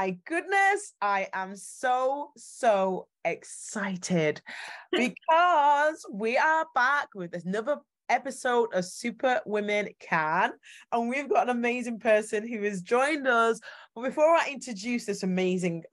My goodness. I am so, so excited because we are back with another episode of Super Women Can. And we've got an amazing person who has joined us. But before I introduce this amazing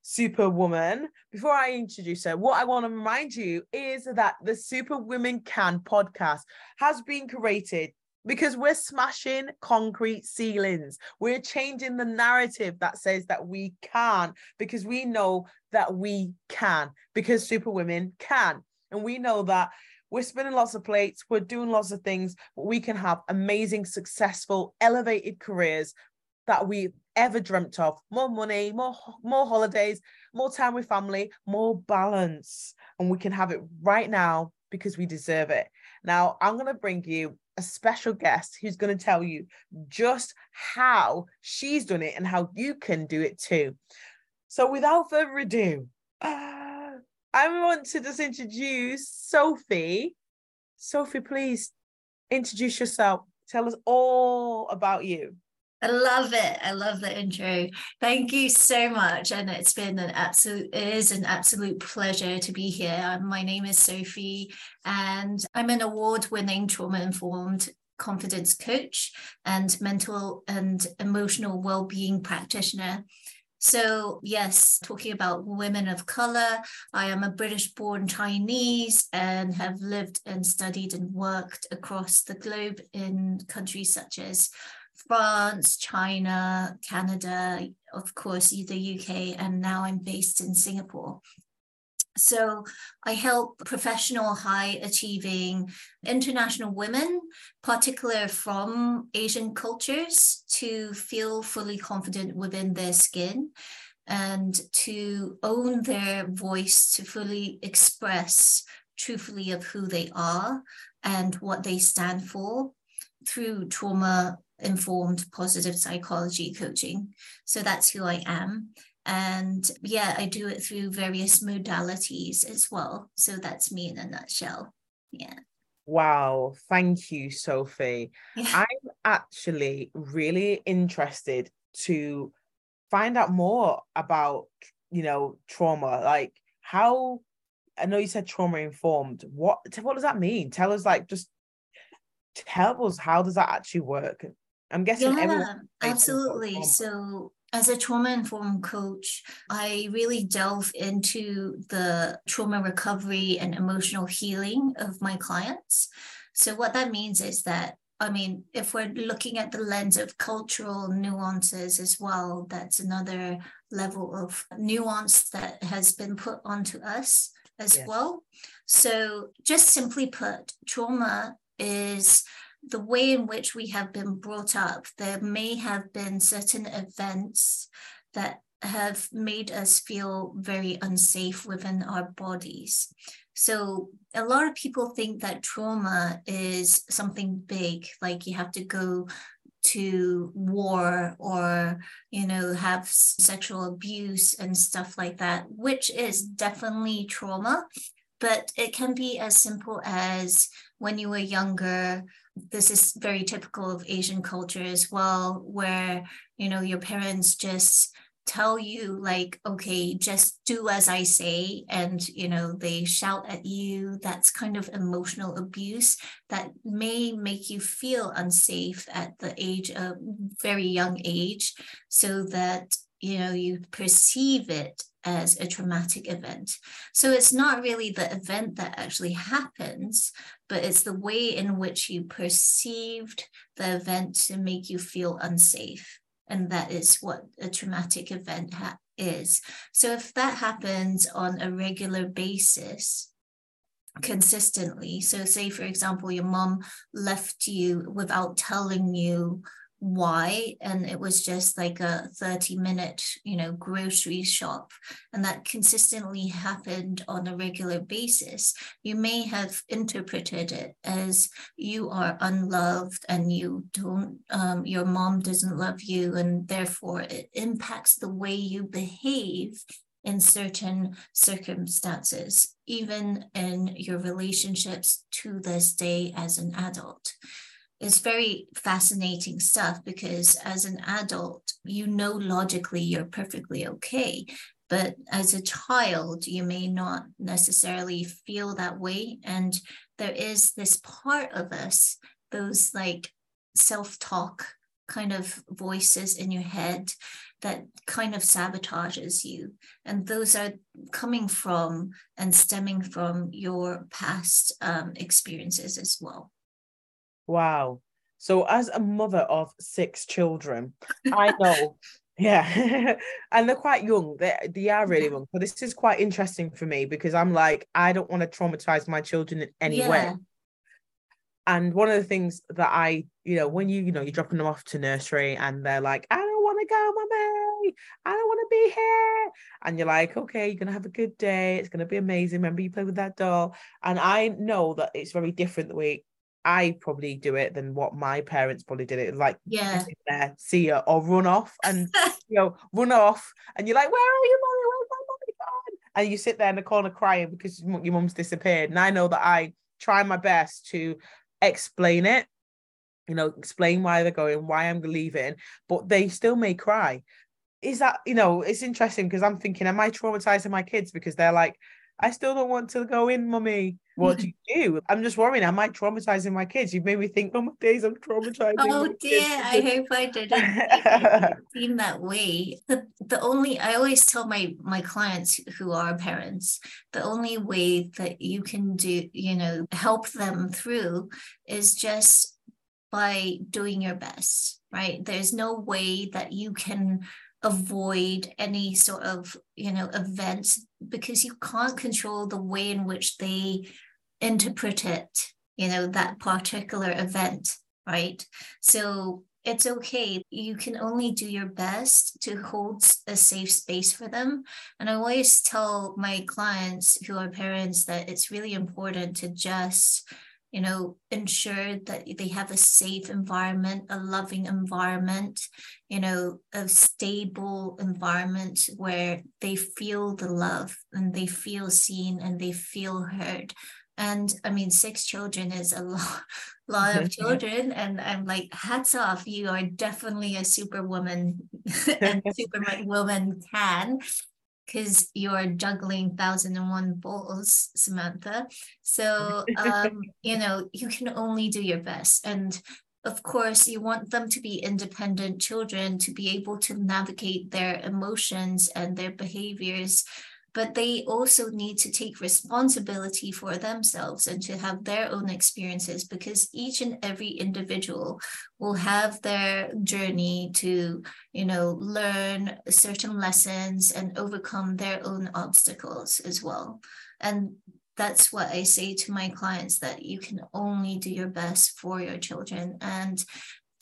superwoman, before I introduce her, what I want to remind you is that the Super Women Can podcast has been created because we're smashing concrete ceilings. We're changing the narrative that says that we can't because we know that we can because superwomen can. And we know that we're spinning lots of plates, we're doing lots of things, but we can have amazing, successful, elevated careers that we ever dreamt of. More money, more more holidays, more time with family, more balance. And we can have it right now because we deserve it. Now, I'm going to bring you a special guest who's going to tell you just how she's done it and how you can do it too. So, without further ado, I want to just introduce Sophie. Sophie, please introduce yourself. Tell us all about you. I love it. I love the intro. Thank you so much. And it's been an absolute, it is an absolute pleasure to be here. Um, my name is Sophie, and I'm an award winning trauma informed confidence coach and mental and emotional well being practitioner. So, yes, talking about women of color, I am a British born Chinese and have lived and studied and worked across the globe in countries such as France, China, Canada, of course, the UK, and now I'm based in Singapore. So I help professional, high achieving international women, particularly from Asian cultures, to feel fully confident within their skin and to own their voice, to fully express truthfully of who they are and what they stand for through trauma informed positive psychology coaching. So that's who I am. And yeah, I do it through various modalities as well. So that's me in a nutshell. Yeah. Wow. Thank you, Sophie. Yeah. I'm actually really interested to find out more about, you know, trauma. Like how I know you said trauma informed. What what does that mean? Tell us like just tell us how does that actually work I'm guessing yeah, absolutely. So as a trauma informed coach, I really delve into the trauma recovery and emotional healing of my clients. So what that means is that I mean, if we're looking at the lens of cultural nuances as well, that's another level of nuance that has been put onto us as yes. well. So, just simply put, trauma is the way in which we have been brought up, there may have been certain events that have made us feel very unsafe within our bodies. So, a lot of people think that trauma is something big, like you have to go to war or you know have sexual abuse and stuff like that which is definitely trauma but it can be as simple as when you were younger this is very typical of asian culture as well where you know your parents just tell you like okay just do as i say and you know they shout at you. That's kind of emotional abuse that may make you feel unsafe at the age of very young age so that you know you perceive it as a traumatic event. So it's not really the event that actually happens, but it's the way in which you perceived the event to make you feel unsafe. And that is what a traumatic event ha- is. So if that happens on a regular basis, consistently, so say, for example, your mom left you without telling you why and it was just like a 30 minute you know grocery shop and that consistently happened on a regular basis. You may have interpreted it as you are unloved and you don't um, your mom doesn't love you and therefore it impacts the way you behave in certain circumstances even in your relationships to this day as an adult it's very fascinating stuff because as an adult, you know logically you're perfectly okay. But as a child, you may not necessarily feel that way. And there is this part of us, those like self talk kind of voices in your head that kind of sabotages you. And those are coming from and stemming from your past um, experiences as well. Wow. So, as a mother of six children, I know, yeah, and they're quite young. They they are really young. But this is quite interesting for me because I'm like, I don't want to traumatize my children in any yeah. way. And one of the things that I, you know, when you, you know, you're dropping them off to nursery and they're like, I don't want to go, mommy. I don't want to be here. And you're like, okay, you're going to have a good day. It's going to be amazing. Remember, you play with that doll. And I know that it's very different the way I probably do it than what my parents probably did it. Like, yeah, there, see you, or run off and you know, run off, and you're like, where are you, mommy? Where's my mommy gone? And you sit there in the corner crying because your mum's disappeared. And I know that I try my best to explain it, you know, explain why they're going, why I'm leaving, but they still may cry. Is that, you know, it's interesting because I'm thinking, am I traumatizing my kids because they're like, I still don't want to go in, mummy. What do you do? I'm just worrying. Am I traumatizing my kids? You made me think, oh my days, I'm traumatizing. Oh dear, I hope I didn't seem that way. The the only I always tell my my clients who are parents, the only way that you can do, you know, help them through is just by doing your best, right? There's no way that you can avoid any sort of you know events because you can't control the way in which they interpret it you know that particular event right? So it's okay. You can only do your best to hold a safe space for them. And i always tell my clients who are parents that it's really important to just you know, ensure that they have a safe environment, a loving environment, you know, a stable environment where they feel the love and they feel seen and they feel heard. And I mean, six children is a lot, lot of children. And I'm like, hats off, you are definitely a superwoman and superwoman can because you're juggling thousand and one balls, Samantha. So um, you know you can only do your best, and of course you want them to be independent children to be able to navigate their emotions and their behaviors but they also need to take responsibility for themselves and to have their own experiences because each and every individual will have their journey to you know learn certain lessons and overcome their own obstacles as well and that's what I say to my clients that you can only do your best for your children. And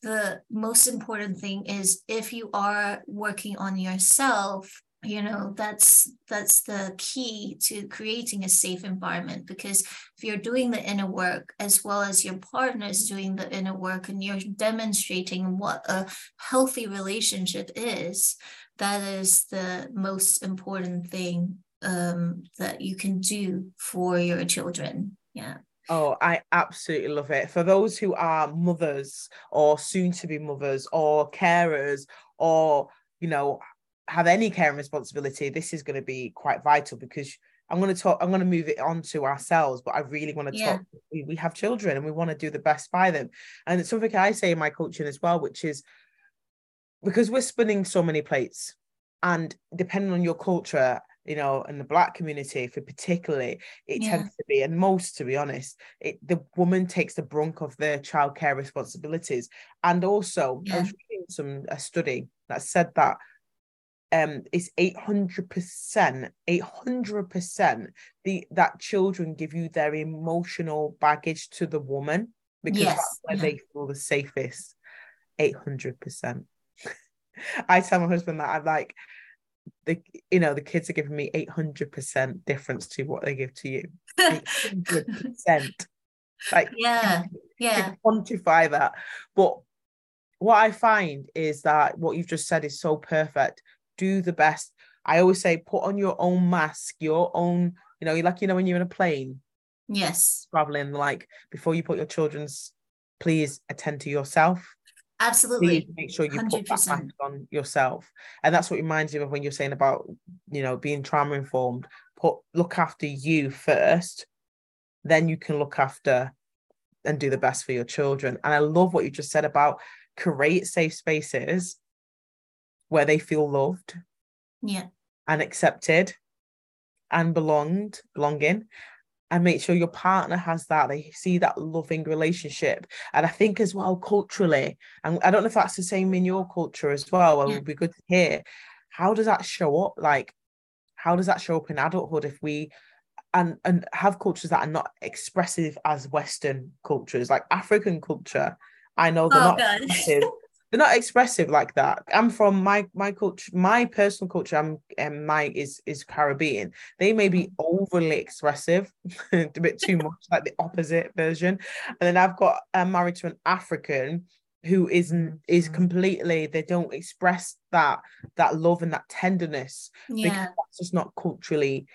the most important thing is if you are working on yourself, you know that's that's the key to creating a safe environment because if you're doing the inner work as well as your partner is doing the inner work and you're demonstrating what a healthy relationship is that is the most important thing um, that you can do for your children yeah Oh, I absolutely love it. For those who are mothers or soon to be mothers or carers or, you know, have any care and responsibility, this is going to be quite vital because I'm going to talk, I'm going to move it on to ourselves, but I really want to yeah. talk. We, we have children and we want to do the best by them. And it's something I say in my coaching as well, which is because we're spinning so many plates and depending on your culture, you know, in the black community, for particularly, it yeah. tends to be, and most to be honest, it, the woman takes the brunt of the childcare responsibilities. And also, yeah. I was reading some a study that said that um it's 800% 800% the that children give you their emotional baggage to the woman because yes. that's where yeah. they feel the safest. 800% i tell my husband that i'm like the you know the kids are giving me 800% difference to what they give to you. 800% like yeah yeah. Quantify that. But what i find is that what you've just said is so perfect do the best. I always say, put on your own mask, your own, you know, like, you know, when you're in a plane. Yes. Traveling, like before you put your children's please attend to yourself absolutely please make sure you 100%. put that mask on yourself and that's what reminds me of when you're saying about you know being trauma informed put look after you first then you can look after and do the best for your children and i love what you just said about create safe spaces where they feel loved yeah. and accepted and belonged belonging and make sure your partner has that. They see that loving relationship. And i think as well culturally and i don't know if that's the same in your culture as well it would be good to hear how does that show up? Like how does that show up in adulthood if we and and have cultures that are not expressive as western cultures? Like african culture i know they're oh, not they're not expressive like that. I'm from my my culture, my personal culture. I'm and my is is Caribbean. They may be mm-hmm. overly expressive, a bit too much, like the opposite version. And then I've got I'm married to an African who isn't mm-hmm. is mm-hmm. completely they don't express that that love and that tenderness yeah. because that's just not culturally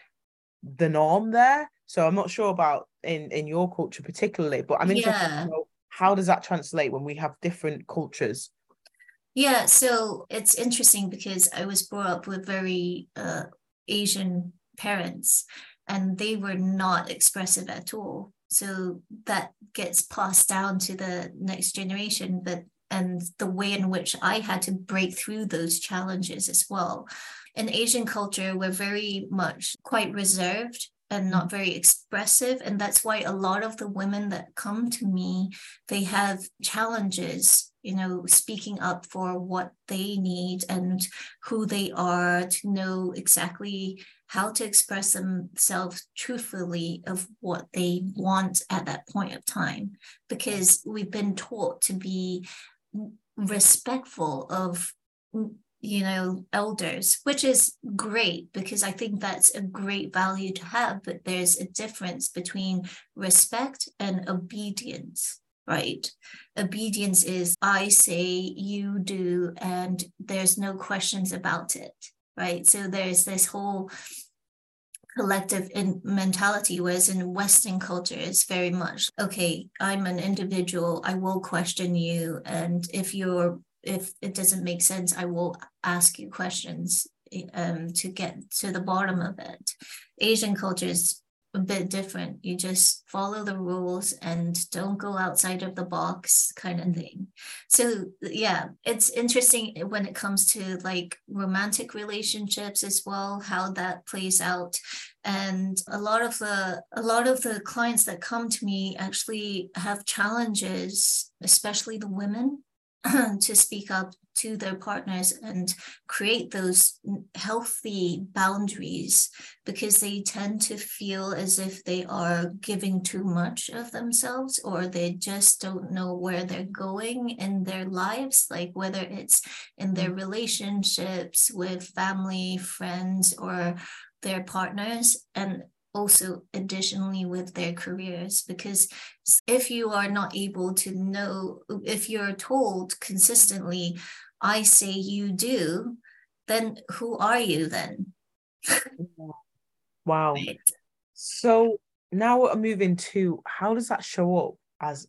the norm there. So I'm not sure about in in your culture particularly, but I'm interested yeah. to know how does that translate when we have different cultures yeah, so it's interesting because I was brought up with very uh, Asian parents and they were not expressive at all. So that gets passed down to the next generation, but and the way in which I had to break through those challenges as well. In Asian culture, we're very much quite reserved and not very expressive and that's why a lot of the women that come to me they have challenges you know speaking up for what they need and who they are to know exactly how to express themselves truthfully of what they want at that point of time. Because we've been taught to be respectful of you know elders which is great because i think that's a great value to have but there's a difference between respect and obedience right? Obedience is i say you do and there's no questions about it right? So there's this whole collective in mentality whereas in western culture it's very much okay i'm an individual i will question you and if you're if it doesn't make sense, I will ask you questions um, to get to the bottom of it. Asian culture is a bit different. You just follow the rules and don't go outside of the box, kind of thing. So, yeah, it's interesting when it comes to like romantic relationships as well, how that plays out. And a lot of the a lot of the clients that come to me actually have challenges, especially the women to speak up to their partners and create those healthy boundaries because they tend to feel as if they are giving too much of themselves or they just don't know where they're going in their lives like whether it's in their relationships with family friends or their partners. And also additionally with their careers because if you are not able to know if you're told consistently i say you do then who are you then? Wow. Right. so now i'm moving to how does that show up as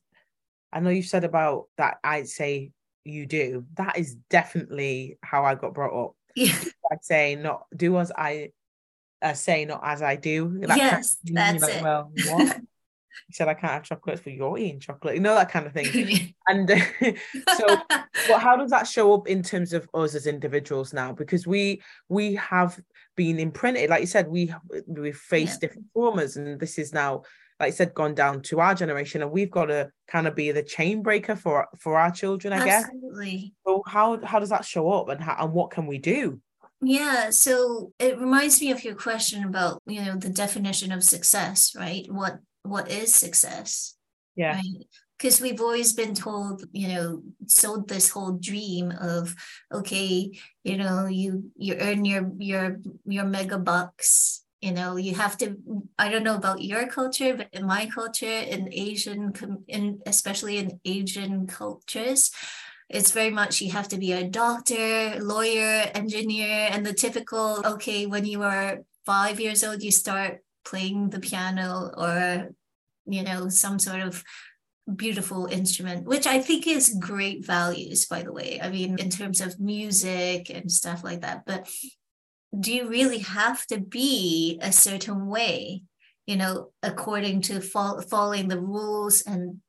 i know you said about that i'd say you do. That is definitely how i got brought up. Yeah. i say not do as i uh, say not as I do. That yes, kind of that's like, it. Well, what? he said I can't have chocolates, but you're eating chocolate. You know that kind of thing. and uh, so, but how does that show up in terms of us as individuals now? Because we we have been imprinted, like you said, we we face yeah. different traumas, and this is now like I said, gone down to our generation, and we've got to kind of be the chain breaker for for our children, I guess. Absolutely. So how how does that show up, and how and what can we do? Yeah, so it reminds me of your question about, you know, the definition of success, right? What what is success? Yeah. Right? Because we've always been told, you know, sold this whole dream of, okay, you know, you you earn your your your mega bucks, you know, you have to. I don't know about your culture, but in my culture, in Asian, in especially in Asian cultures, it's very much you have to be a doctor, lawyer, engineer, and the typical, okay, when you are five years old, you start playing the piano or, you know, some sort of beautiful instrument, which I think is great values, by the way. I mean, in terms of music and stuff like that. But do you really have to be a certain way, you know, according to fo- following the rules and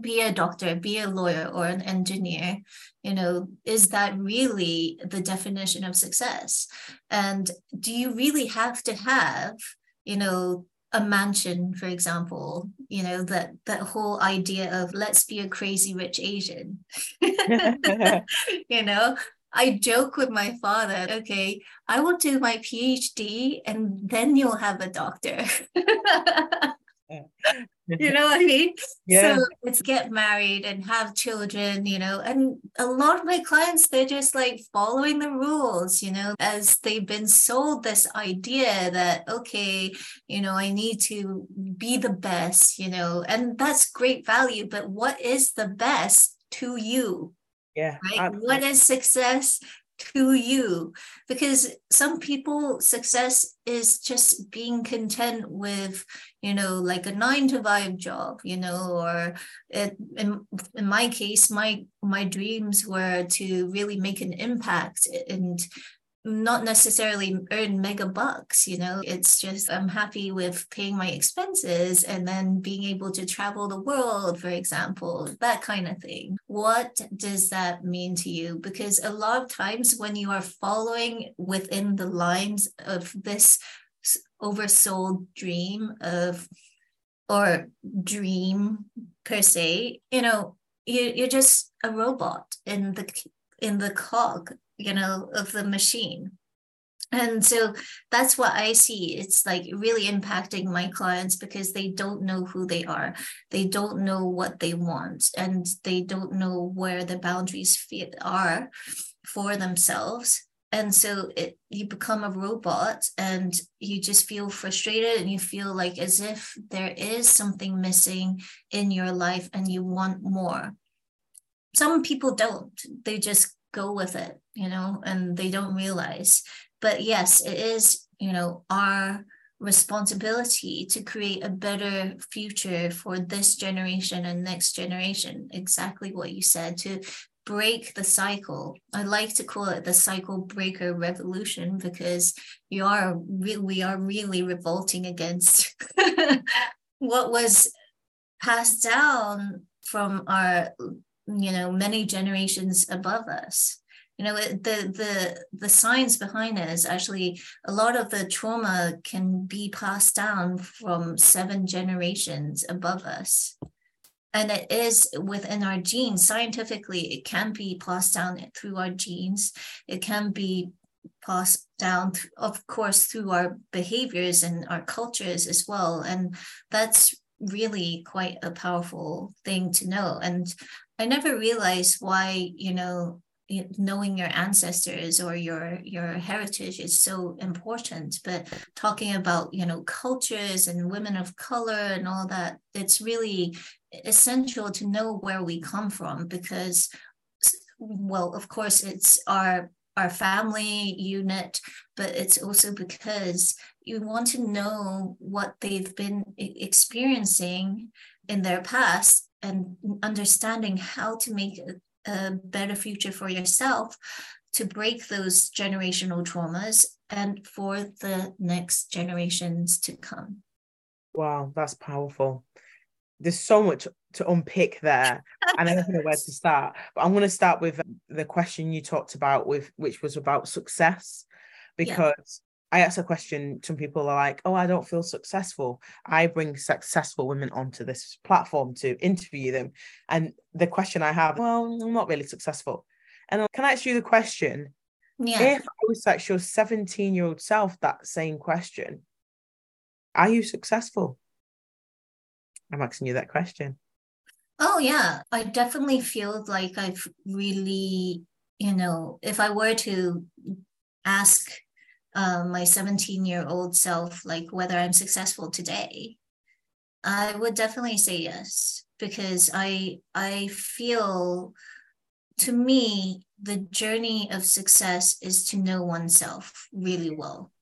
be a doctor, be a lawyer or an engineer, you know, is that really the definition of success? And do you really have to have, you know, a mansion, for example, you know, that that whole idea of let's be a crazy rich Asian. you know, I joke with my father, okay, I will do my PhD and then you'll have a doctor. you know what I mean? Yeah. So it's get married and have children, you know, and a lot of my clients, they're just like following the rules, you know, as they've been sold this idea that, okay, you know, I need to be the best, you know, and that's great value. But what is the best to you? Yeah. Right? What is success to you. Because some people success is just being content with you know like a 9 to 5 job you know or it, in, in my case my my dreams were to really make an impact and not necessarily earn mega bucks you know? It's just i'm happy with paying my expenses and then being able to travel the world for example that kind of thing. What does that mean to you? Because a lot of times when you are following within the lines of this oversold dream of or dream per se you know you, you're just a robot in the in the cog you know of the machine. And so that's what i see. It's like really impacting my clients because they don't know who they are. They don't know what they want and they don't know where the boundaries fit are for themselves. And so it you become a robot and you just feel frustrated and you feel like as if there is something missing in your life and you want more. Some people don't. They just go with it, you know, and they don't realize. But yes, it is, you know, our responsibility to create a better future for this generation and next generation. Exactly what you said to break the cycle. I like to call it the cycle breaker revolution because you are re- we are really revolting against what was passed down from our you know many generations above us. You know the the the science behind it is actually a lot of the trauma can be passed down from seven generations above us. And it is within our genes. Scientifically it can be passed down through our genes. It can be passed down of course through our behaviors and our cultures as well. And that's really quite a powerful thing to know. And I never realized why, you know, knowing your ancestors or your your heritage is so important but talking about you know cultures and women of color and all that it's really essential to know where we come from because well of course it's our our family unit but it's also because you want to know what they've been experiencing in their past and understanding how to make a, a better future for yourself to break those generational traumas and for the next generations to come. Wow, that's powerful. There's so much to unpick there, and I don't know where to start. But I'm going to start with um, the question you talked about, with which was about success, because I ask a question, some people are like, oh, I don't feel successful. I bring successful women onto this platform to interview them. And the question I have, well, I'm not really successful. And can I ask you the question? Yeah. If I was ask your 17 year old self that same question, are you successful? I'm asking you that question. Oh, yeah. I definitely feel like I've really, you know, if I were to ask um, my 17 year old self, like whether I'm successful today, I would definitely say yes because I I feel to me the journey of success is to know oneself really well.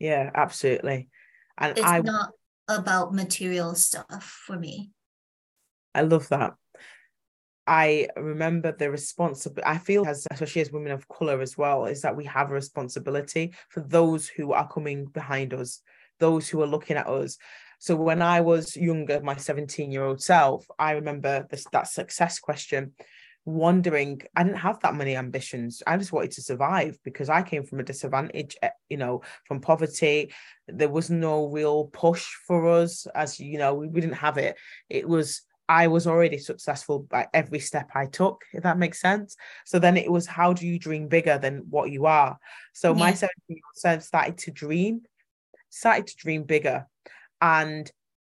Yeah, absolutely. And it's I not about material stuff for me. I love that. I remember the responsibility, I feel as especially as women of color as well, is that we have a responsibility for those who are coming behind us, those who are looking at us. So when I was younger, my 17 year old self, I remember this that success question, wondering, I didn't have that many ambitions. I just wanted to survive because I came from a disadvantage, eh, you know, from poverty. There was no real push for us as you know, we, we didn't have it. It was I was already successful by every step I took, if that makes sense. So then it was how do you dream bigger than what you are? So yeah. my 17 year old self started to dream, started to dream bigger. And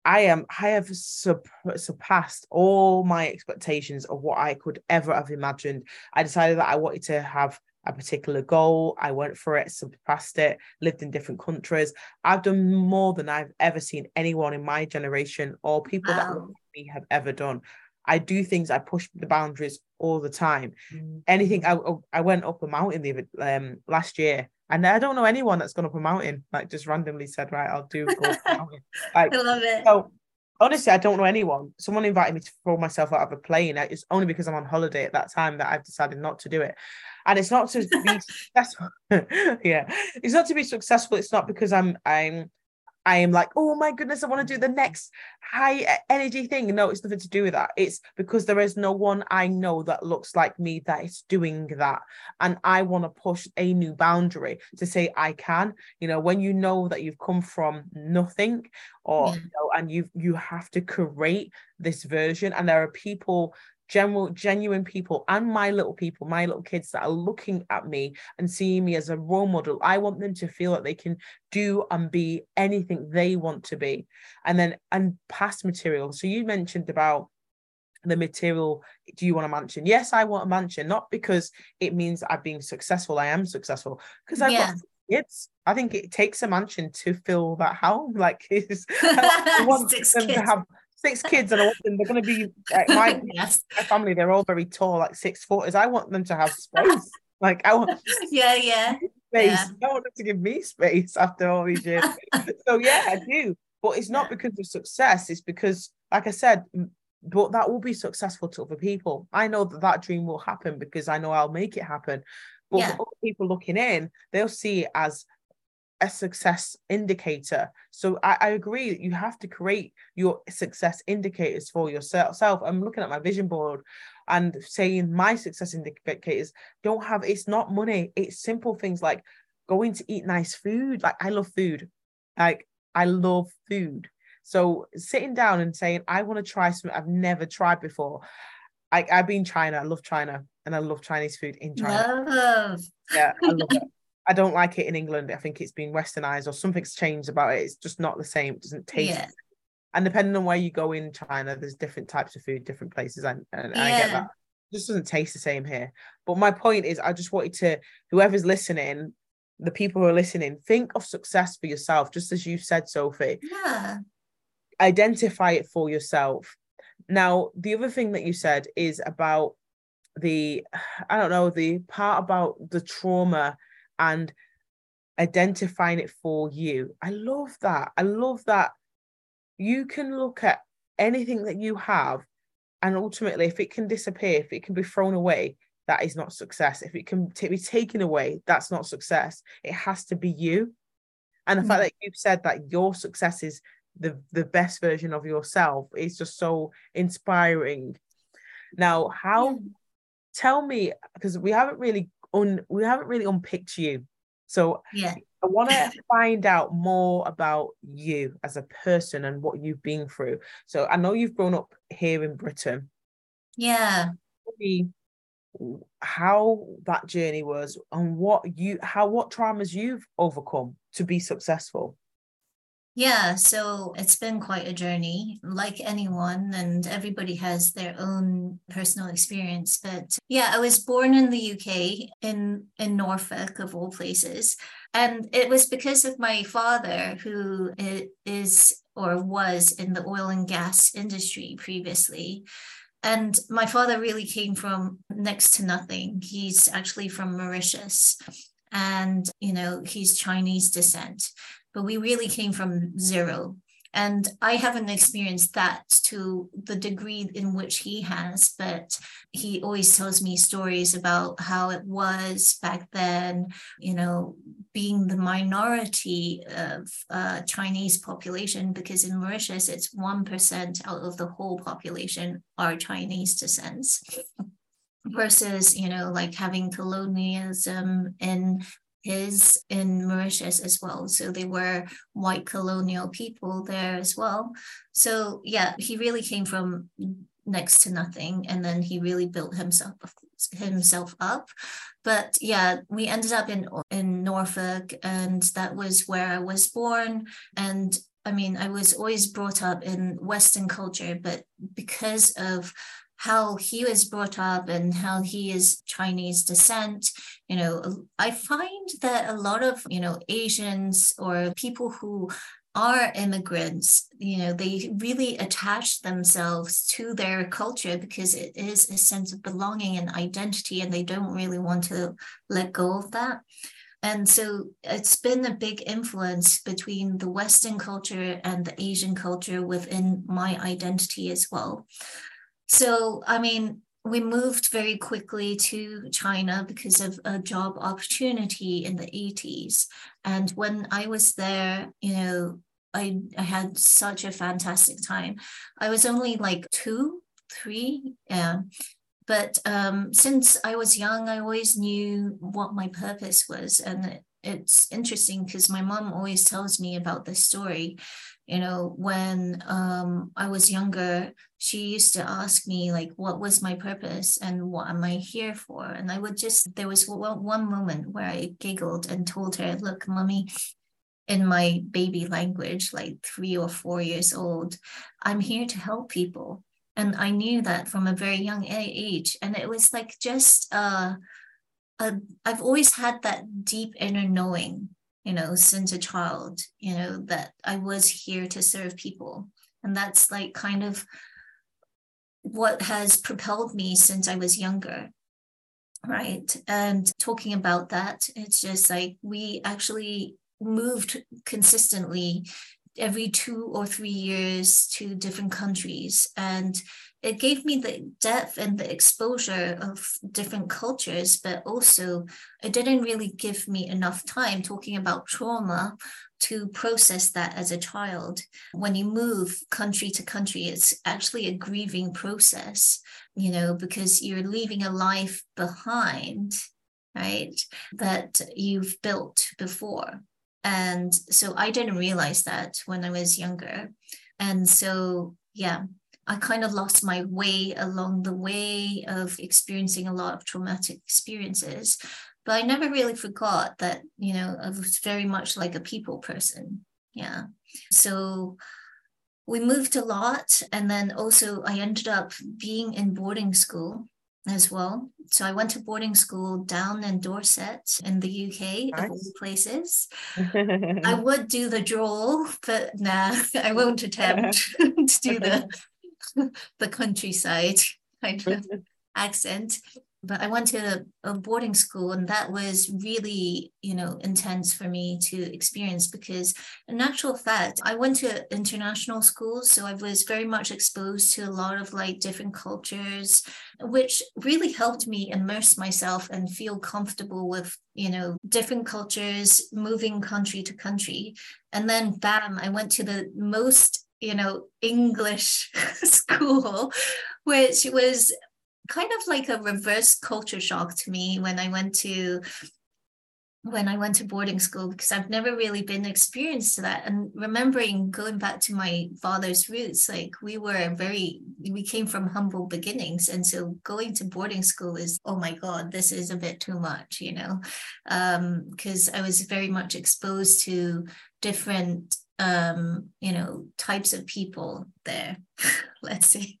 I am I have surpassed all my expectations of what I could ever have imagined. I decided that I wanted to have a particular goal. I went for it, surpassed it, lived in different countries. I've done more than I've ever seen anyone in my generation or people wow. that me have ever done. I do things, I push the boundaries all the time. Mm. Anything, I, I went up a mountain the um, last year and I don't know anyone that's gone up a mountain, like just randomly said, right, I'll do go up a mountain. Like, I love it. So honestly, I don't know anyone. Someone invited me to throw myself out of a plane. It's only because I'm on holiday at that time that I've decided not to do it. And it's not to be successful. yeah. It's not to be successful. It's not because I'm I'm I am like, oh my goodness, I want to do the next high energy thing. No, it's nothing to do with that. It's because there is no one I know that looks like me that is doing that. And I want to push a new boundary to say I can. You know, when you know that you've come from nothing or yeah. you know, and you you have to create this version. And there are people general genuine people and my little people my little kids that are looking at me and seeing me as a role model. I want them to feel that they can do and be anything they want to be. And then and past material. So you mentioned about the material. Do you want a mansion? Yes i want a mansion not because it means i'm being successful. I am successful. Because i've yeah. got kids. I think it takes a mansion to fill that home like it's, i want them kids. to have six kids and I want them, they're going to be like my, yes. my family, they're all very tall, like six footers. I want them to have space. like I want yeah, yeah. Space. Yeah. I want them to give me space after all these years. so yeah, I do. But it's not because of success, it's because, like I said, but that will be successful to other people. I know that that dream will happen because I know I'll make it happen. But yeah. for other people looking in, they'll see it as a success indicator. So I, I, agree that you have to create your success indicators for yourself. I'm looking at my vision board and saying my success indicators don't have it's not money, it's simple things like going to eat nice food. Like I love food. Like I love food. So sitting down and saying, I want to try something I've never tried before. I, I've been China, I love China and I love Chinese food in China. Love. Yeah, I love it. I don't like it in England. I think it's been westernized or something's changed about it. It's just not the same. It doesn't taste. Yeah. And depending on where you go in China, there's different types of food, different places, and, and, yeah. I get that. It just doesn't taste the same here. But my point is, I just wanted to, whoever's listening, the people who are listening, think of success for yourself, just as you said, Sophie. Yeah. Identify it for yourself. Now, the other thing that you said is about the, I don't know, the part about the trauma and identifying it for you. I love that. I love that you can look at anything that you have and ultimately if it can disappear if it can be thrown away that is not success if it can t- be taken away that's not success it has to be you and the mm-hmm. fact that you've said that your success is the the best version of yourself is just so inspiring now how yeah. tell me because we haven't really un we haven't really unpicked you. So yeah. I want to find out more about you as a person and what you've been through. So I know you've grown up here in Britain. Yeah. How that journey was and what you how what traumas you've overcome to be successful. Yeah, so it's been quite a journey, like anyone, and everybody has their own personal experience. But yeah, I was born in the UK in in Norfolk of all places, and it was because of my father, who is or was in the oil and gas industry previously. And my father really came from next to nothing. He's actually from Mauritius and you know he's chinese descent but we really came from zero. And I haven't experienced that to the degree in which he has, but he always tells me stories about how it was back then, you know, being the minority of uh, Chinese population, because in Mauritius, it's 1% out of the whole population are Chinese descent versus you know like having colonialism in his in Mauritius as well. So they were white colonial people there as well. So yeah, he really came from next to nothing and then he really built himself himself up. But yeah, we ended up in in Norfolk and that was where I was born and I mean, I was always brought up in Western culture, but because of how he was brought up and how he is Chinese descent. You know, I find that a lot of, you know, Asians or people who are immigrants, you know, they really attach themselves to their culture because it is a sense of belonging and identity, and they don't really want to let go of that. And so it's been a big influence between the Western culture and the Asian culture within my identity as well. So, I mean, we moved very quickly to China because of a job opportunity in the 80s. And when I was there, you know, I, I had such a fantastic time. I was only like two, three, yeah. But um, since I was young, I always knew what my purpose was. And it, it's interesting because my mom always tells me about this story you know when um, i was younger she used to ask me like what was my purpose and what am i here for? And i would just there was one moment where i giggled and told her look mommy in my baby language like three or four years old i'm here to help people. And i knew that from a very young age. And it was like just uh, a, i've always had that deep inner knowing you know, since a child, you know, that I was here to serve people. And that's like kind of what has propelled me since I was younger. Right. And talking about that, it's just like we actually moved consistently every two or three years to different countries. And it gave me the depth and the exposure of different cultures, but also it didn't really give me enough time talking about trauma to process that as a child. When you move country to country, it's actually a grieving process, you know, because you're leaving a life behind, right, that you've built before. And so I didn't realize that when I was younger. And so, yeah, I kind of lost my way along the way of experiencing a lot of traumatic experiences. But I never really forgot that, you know, I was very much like a people person. Yeah. So we moved a lot. And then also, I ended up being in boarding school as well. So I went to boarding school down in Dorset in the UK, nice. of all places. I would do the drawl, but nah, I won't attempt to do the the countryside kind of accent. But I went to a boarding school, and that was really, you know, intense for me to experience because, in actual fact, I went to international schools, so I was very much exposed to a lot of like different cultures, which really helped me immerse myself and feel comfortable with, you know, different cultures, moving country to country. And then, bam, I went to the most you know, English school, which was kind of like a reverse culture shock to me when I went to when I went to boarding school because I've never really been experienced to that. And remembering going back to my father's roots, like we were very, we came from humble beginnings. And so going to boarding school is, oh my God, this is a bit too much, you know, because um, I was very much exposed to different um, you know, types of people there, let's say.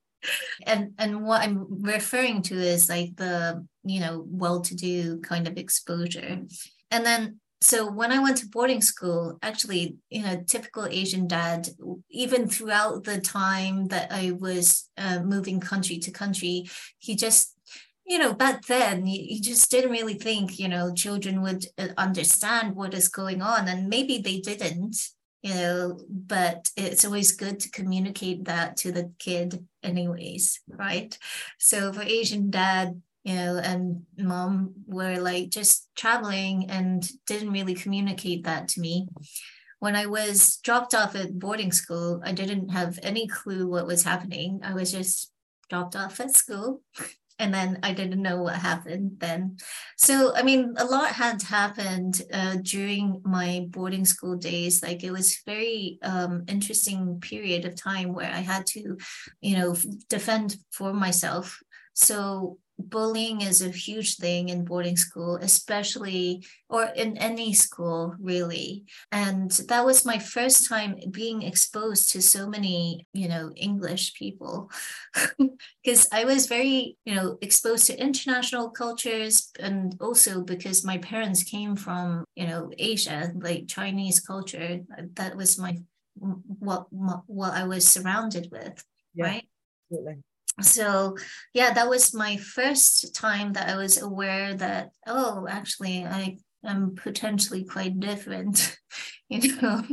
And and what I'm referring to is like the, you know, well-to-do kind of exposure. And then so when I went to boarding school, actually, you know, typical Asian dad, even throughout the time that I was uh, moving country to country, he just, you know, back then he, he just didn't really think, you know, children would uh, understand what is going on, and maybe they didn't you know, but it's always good to communicate that to the kid, anyways, right? So for Asian dad, you know, and mom were like just traveling and didn't really communicate that to me. When I was dropped off at boarding school, I didn't have any clue what was happening. I was just dropped off at school and then I didn't know what happened then. So, I mean, a lot had happened uh, during my boarding school days. Like it was very um, interesting period of time where I had to, you know, defend for myself. So bullying is a huge thing in boarding school, especially or in any school, really. And that was my first time being exposed to so many, you know, English people because I was very, you know, exposed to international cultures and also because my parents came from, you know, Asia, like Chinese culture. That was my what what I was surrounded with, yeah, right? Absolutely so yeah that was my first time that i was aware that oh actually i am potentially quite different you know?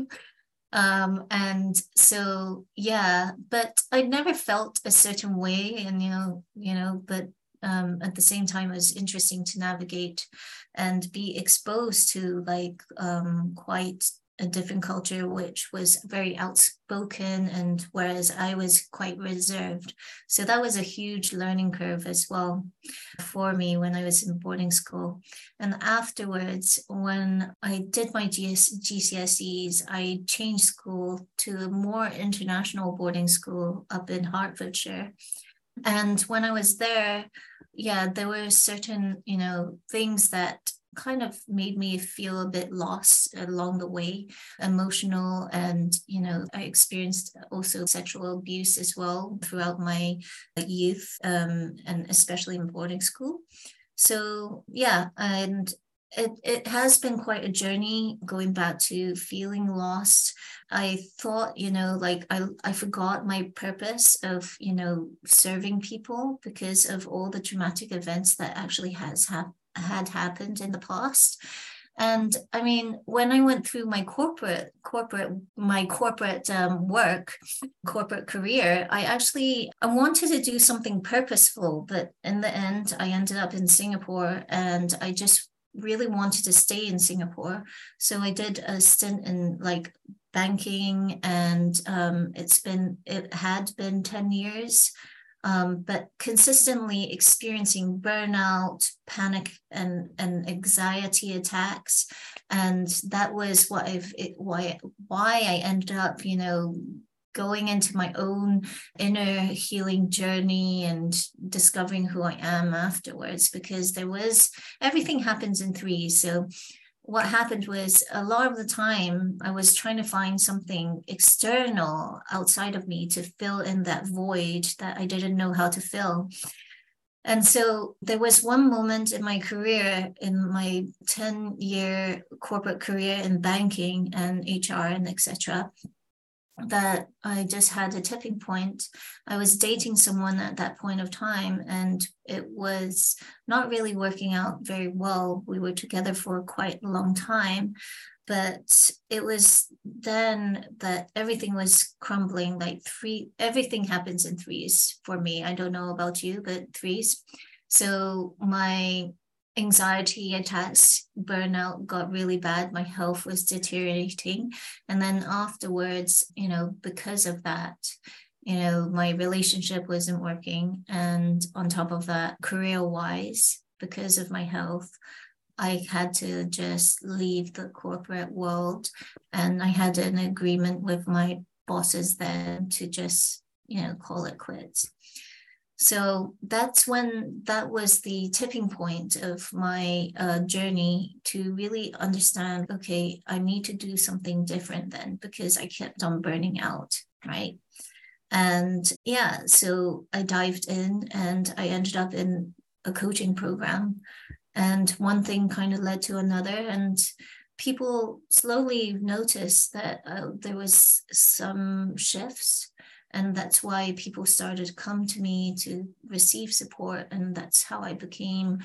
Um and so yeah but i never felt a certain way and you know you know but um at the same time it was interesting to navigate and be exposed to like um quite a different culture which was very outspoken and whereas i was quite reserved. So that was a huge learning curve as well for me when i was in boarding school. And afterwards when i did my GS, gcse's i changed school to a more international boarding school up in hertfordshire. And when i was there yeah there were certain you know things that kind of made me feel a bit lost along the way emotional and you know i experienced also sexual abuse as well throughout my youth um, and especially in boarding school. So yeah and it, it has been quite a journey going back to feeling lost. I thought you know like i i forgot my purpose of you know serving people because of all the traumatic events that actually has happened had happened in the past. And i mean when i went through my corporate corporate my corporate um, work corporate career i actually i wanted to do something purposeful but in the end i ended up in singapore and i just really wanted to stay in singapore. So i did a stint in like banking and um, it's been it had been 10 years um, but consistently experiencing burnout, panic, and, and anxiety attacks. And that was what I've it, why why I ended up, you know, going into my own inner healing journey and discovering who I am afterwards because there was everything happens in threes. So what happened was a lot of the time I was trying to find something external outside of me to fill in that void that I didn't know how to fill. And so there was one moment in my career, in my 10 year corporate career in banking and HR and etc., that I just had a tipping point. I was dating someone at that point of time, and it was not really working out very well. We were together for quite a long time, but it was then that everything was crumbling like three, everything happens in threes for me. I don't know about you, but threes. So my anxiety attacks, burnout got really bad. My health was deteriorating. And then afterwards, you know, because of that, you know, my relationship wasn't working. And on top of that, career wise, because of my health, I had to just leave the corporate world. And I had an agreement with my bosses then to just, you know, call it quits. So that's when that was the tipping point of my uh, journey to really understand okay, I need to do something different then because I kept on burning out, right? And yeah, so I dived in and I ended up in a coaching program. And one thing kind of led to another. And people slowly noticed that uh, there was some shifts and that's why people started to come to me to receive support and that's how i became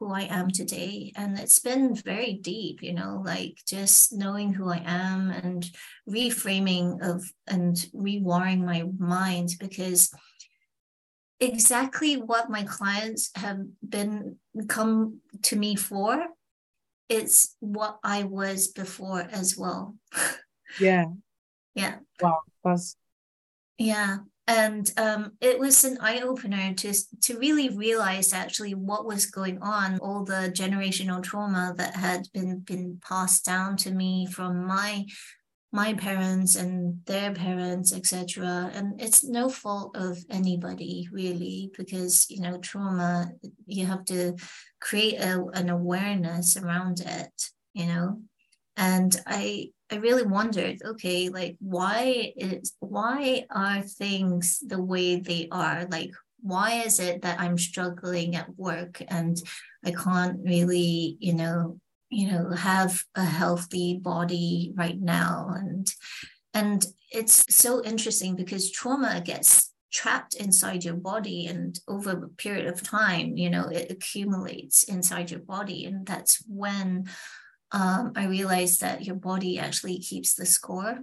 who I am today. And it's been very deep, you know, like just knowing who I am and reframing of and rewiring my mind because exactly what my clients have been come to me for it's what I was before as well. Yeah. yeah. Wow. That's yeah. And um, it was an eye opener to, to really realize actually what was going on, all the generational trauma that had been been passed down to me from my my parents and their parents etc and it's no fault of anybody really because you know trauma you have to create a, an awareness around it you know and i i really wondered okay like why is why are things the way they are? Like why is it that i'm struggling at work and i can't really you know you know have a healthy body right now? And and it's so interesting because trauma gets trapped inside your body and over a period of time you know it accumulates inside your body. And that's when um, i realized that your body actually keeps the score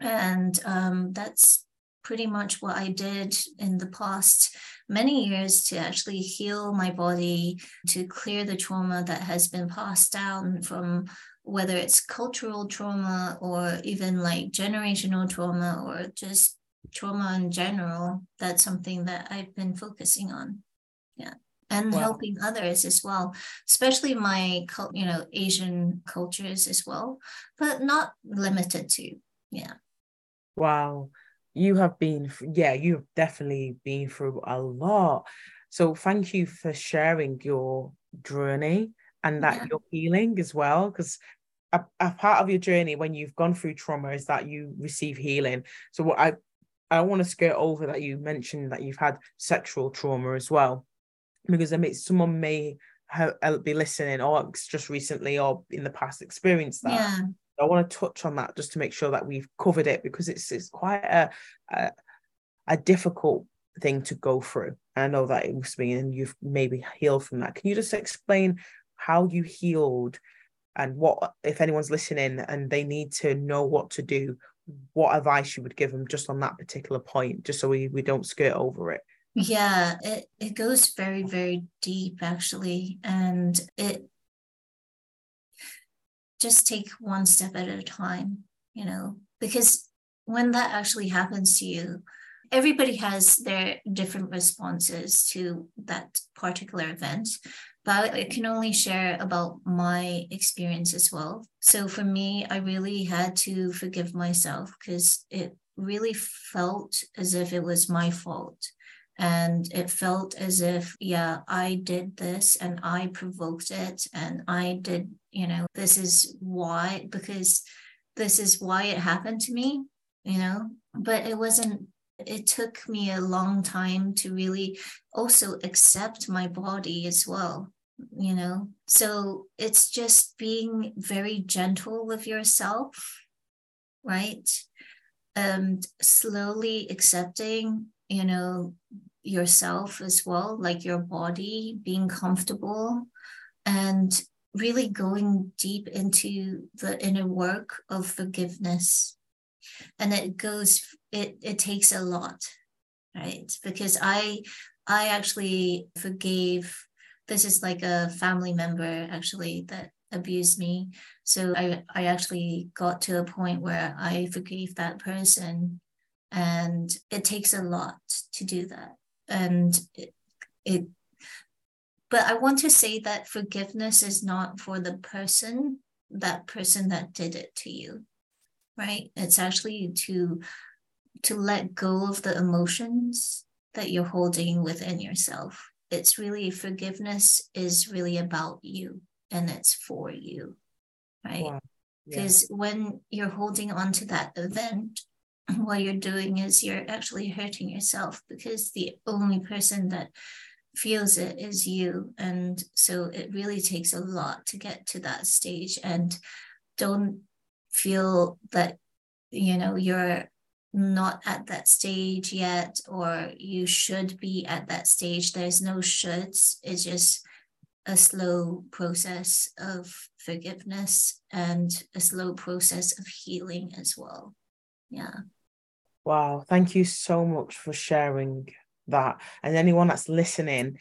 and um, that's pretty much what I did in the past many years to actually heal my body, to clear the trauma that has been passed down from whether it's cultural trauma or even like generational trauma or just trauma in general. That's something that I've been focusing on. Yeah. And wow. helping others as well, especially my, you know, Asian cultures as well, but not limited to. Yeah. Wow you have been yeah you've definitely been through a lot so thank you for sharing your journey and that yeah. you're healing as well because a, a, part of your journey when you've gone through trauma is that you receive healing so what i i want to skirt over that you mentioned that you've had sexual trauma as well because I mean, someone may have, uh, be listening or just recently or in the past experienced that yeah. I want to touch on that just to make sure that we've covered it because it's it's quite a a, a difficult thing to go through. I know that it was me, and you've maybe healed from that. Can you just explain how you healed and what if anyone's listening and they need to know what to do, what advice you would give them just on that particular point, just so we, we don't skirt over it? Yeah, it, it goes very, very deep actually. And it just take one step at a time, you know, because when that actually happens to you, everybody has their different responses to that particular event. But I can only share about my experience as well. So for me, I really had to forgive myself because it really felt as if it was my fault and it felt as if yeah i did this and i provoked it and i did you know this is why because this is why it happened to me you know? But it wasn't it took me a long time to really also accept my body as well you know? So it's just being very gentle with yourself right? And slowly accepting you know yourself as well, like your body, being comfortable, and really going deep into the inner work of forgiveness. And it goes, it it takes a lot, right? Because I I actually forgave. This is like a family member actually that abused me. So I, I actually got to a point where I forgave that person. And it takes a lot to do that and it, it but i want to say that forgiveness is not for the person that person that did it to you right? It's actually to to let go of the emotions that you're holding within yourself. It's really forgiveness is really about you and it's for you right? Because yeah. when you're holding on to that event what you're doing is you're actually hurting yourself because the only person that feels it is you. And so it really takes a lot to get to that stage. And don't feel that, you know, you're not at that stage yet or you should be at that stage. There's no shoulds. It's just a slow process of forgiveness and a slow process of healing as well. Yeah. Wow. Thank you so much for sharing that. And anyone that's listening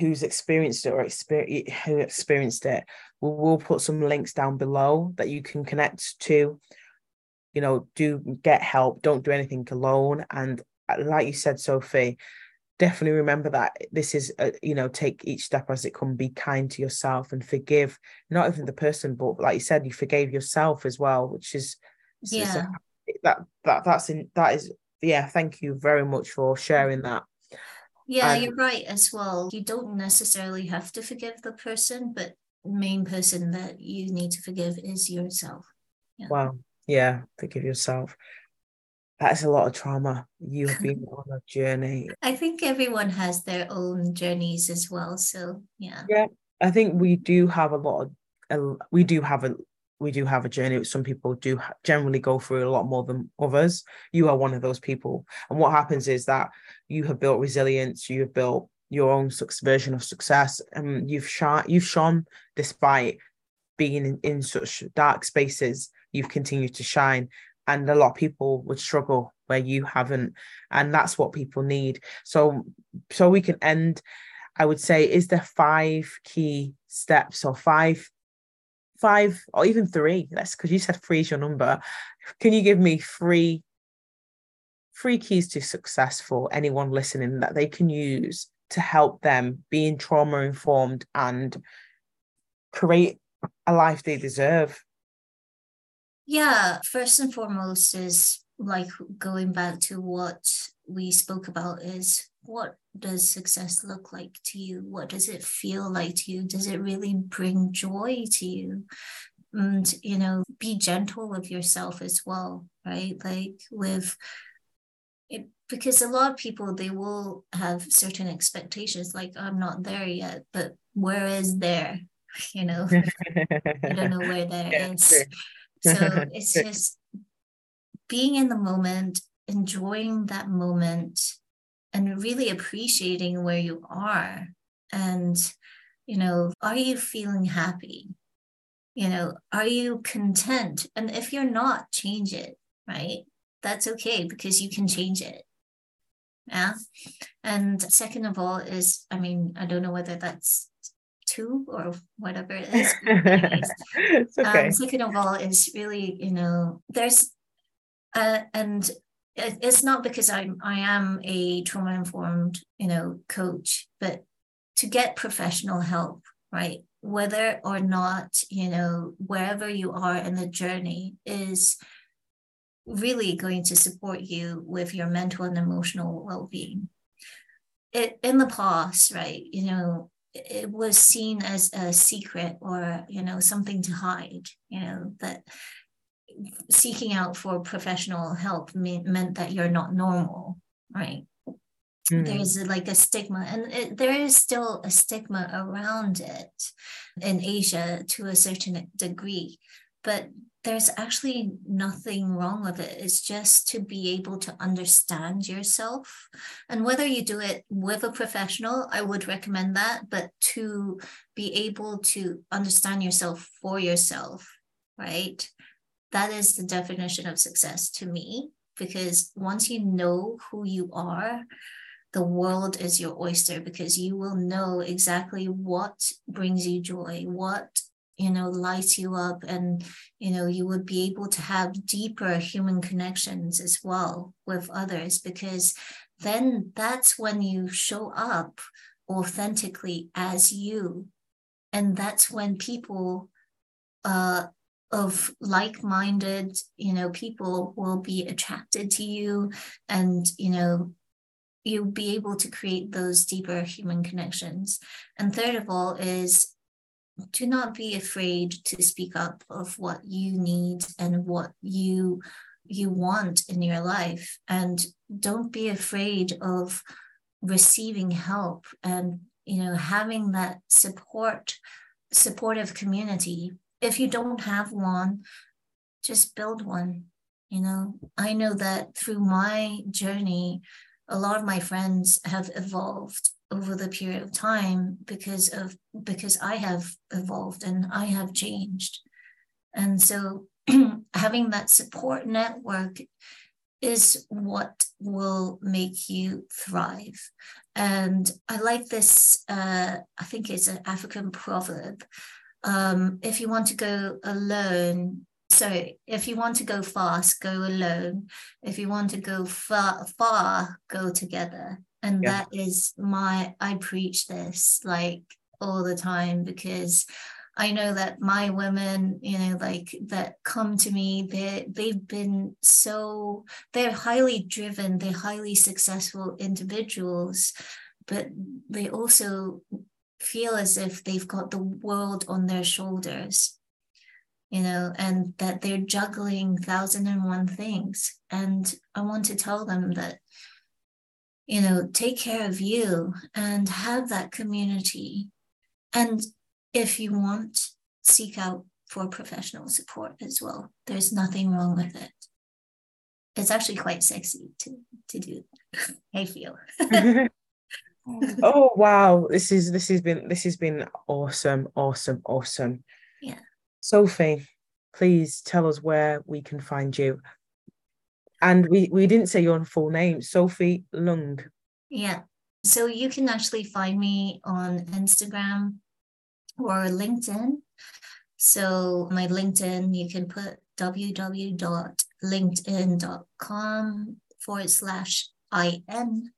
who's experienced it or experience who experienced it, we'll, put some links down below that you can connect to. You know, do get help. Don't do anything alone. And uh, like you said, Sophie, definitely remember that this is a, you know take each step as it can be kind to yourself and forgive not even the person but like you said you forgave yourself as well which is yeah that that that's in that is yeah thank you very much for sharing that yeah um, you're right as well you don't necessarily have to forgive the person but main person that you need to forgive is yourself yeah. wow yeah forgive yourself that's a lot of trauma. You have been on a journey. I think everyone has their own journeys as well. So yeah. Yeah, I think we do have a lot of. we do have a we do have a journey. Some people do generally go through a lot more than others. You are one of those people, and what happens is that you have built resilience. You have built your own version of success, and you've shone. You've shone despite being in, in such dark spaces. You've continued to shine, and a lot of people would struggle where you haven't and that's what people need so so we can end i would say is there five key steps or five five or even three. That's because you said three is your number. Can you give me three three keys to success for anyone listening that they can use to help them being trauma informed and create a life they deserve? Yeah, first and foremost is like going back to what we spoke about is what does success look like to you? What does it feel like to you? Does it really bring joy to you? And, you know, be gentle with yourself as well, right? Like with it, because a lot of people, they will have certain expectations, like, I'm not there yet, but where is there? You know, I don't know where there yeah, is. Sure. So it's just being in the moment, enjoying that moment, and really appreciating where you are. And, you know, are you feeling happy? You know, are you content? And if you're not, change it, right? That's okay because you can change it. Yeah. And second of all, is I mean, I don't know whether that's two or whatever it is. okay. Um, second of all, is really, you know, there's, uh, and it's not because I'm I am a trauma informed, you know, coach, but to get professional help, right? Whether or not, you know, wherever you are in the journey is really going to support you with your mental and emotional well-being. It in the past, right? You know, it was seen as a secret or you know something to hide you know that seeking out for professional help mean, meant that you're not normal right mm. there's like a stigma and it, there is still a stigma around it in asia to a certain degree but there's actually nothing wrong with it. It's just to be able to understand yourself. And whether you do it with a professional, I would recommend that, but to be able to understand yourself for yourself, right? That is the definition of success to me, because once you know who you are, the world is your oyster because you will know exactly what brings you joy, what you know lights you up and you know you would be able to have deeper human connections as well with others because then that's when you show up authentically as you. And that's when people uh, of like-minded you know people will be attracted to you and you know you'll be able to create those deeper human connections. And third of all is do not be afraid to speak up of what you need and what you you want in your life. And don't be afraid of receiving help and you know having that support supportive community if you don't have one just build one you know i know that through my journey a lot of my friends have evolved over the period of time because of because I have evolved and I have changed. And so having that support network is what will make you thrive. And I like this, uh, I think it's an African proverb. Um, if you want to go alone, so if you want to go fast, go alone. If you want to go far, far, go together. And yeah. that is my, I preach this like all the time because I know that my women, you know, like that come to me, they they've been so they're highly driven, they're highly successful individuals, but they also feel as if they've got the world on their shoulders, you know, and that they're juggling thousand and one things. And I want to tell them that, you know, take care of you and have that community. And if you want, seek out for professional support as well. There's nothing wrong with it. It's actually quite sexy to to do. I feel. oh wow, this is this has been this has been awesome, awesome, awesome. Yeah. Sophie, please tell us where we can find you. And we we didn't say your full name, Sophie Leung. Yeah. So you can actually find me on Instagram or LinkedIn. So my LinkedIn, you can put www.linkedin.com forward slash IN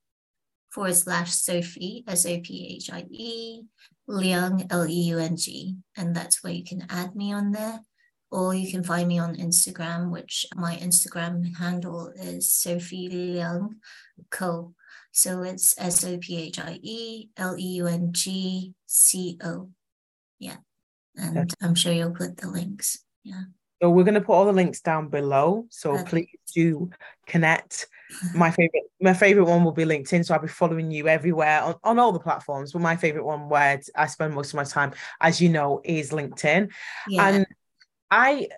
forward slash Sophie, S O P H I E, Leung, L E U N G. And that's where you can add me on there. Or you can find me on Instagram, which my Instagram handle is Sophie Leung Co. So it's S O P H I E L E U N G C O. Yeah. And okay. I'm sure you'll put the links. Yeah. So we're going to put all the links down below. So okay. please do connect. My favorite, my favorite one will be LinkedIn. So I'll be following you everywhere on, on all the platforms. But my favorite one, where I spend most of my time, as you know, is LinkedIn. Yeah. And I,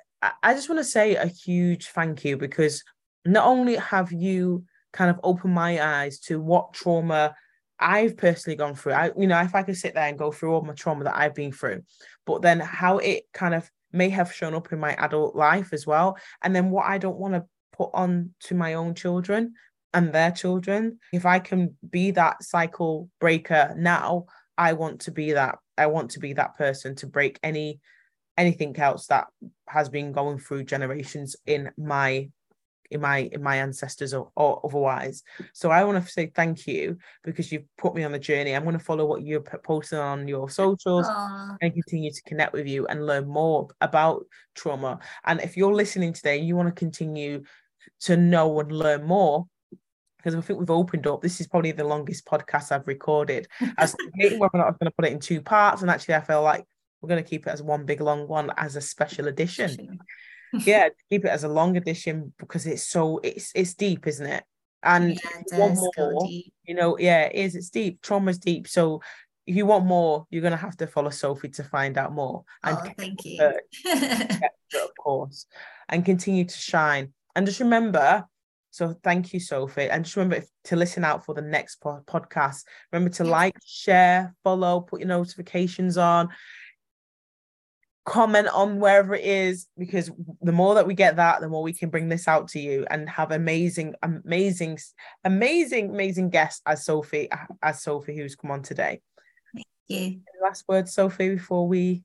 I just want to say a huge thank you because not only have you kind of opened my eyes to what trauma I've personally gone through. I, you know, if I could sit there and go through all my trauma that I've been through, but then how it kind of may have shown up in my adult life as well. And then what I don't want to put on to my own children and their children. If I can be that cycle breaker now, I want to be that. I want to be that person to break any anything else that has been going through generations in my in my in my ancestors or, or otherwise. So I want to say thank you because you've put me on the journey. I'm going to follow what you're posting on your socials Aww. and continue to connect with you and learn more about trauma. And if you're listening today, you want to continue to know and learn more. Because I think we've opened up. This is probably the longest podcast I've recorded. I was whether or not I was going to put it in two parts, and actually, I feel like we're going to keep it as one big long one as a special edition yeah, keep it as a long edition because it's so it's it's deep, isn't it? And yeah, one more, you know, yeah, it is. It's deep. Trauma's deep. So if you want more, you're gonna have to follow Sophie to find out more. And oh, thank you. of course, and continue to shine. And just remember. So thank you, Sophie, and just remember to listen out for the next podcast. Remember to yes. like, share, follow, put your notifications on comment on wherever it is because the more that we get that the more we can bring this out to you and have amazing amazing amazing amazing guests as sophie as sophie who's come on today. Thank you. Last word sophie before we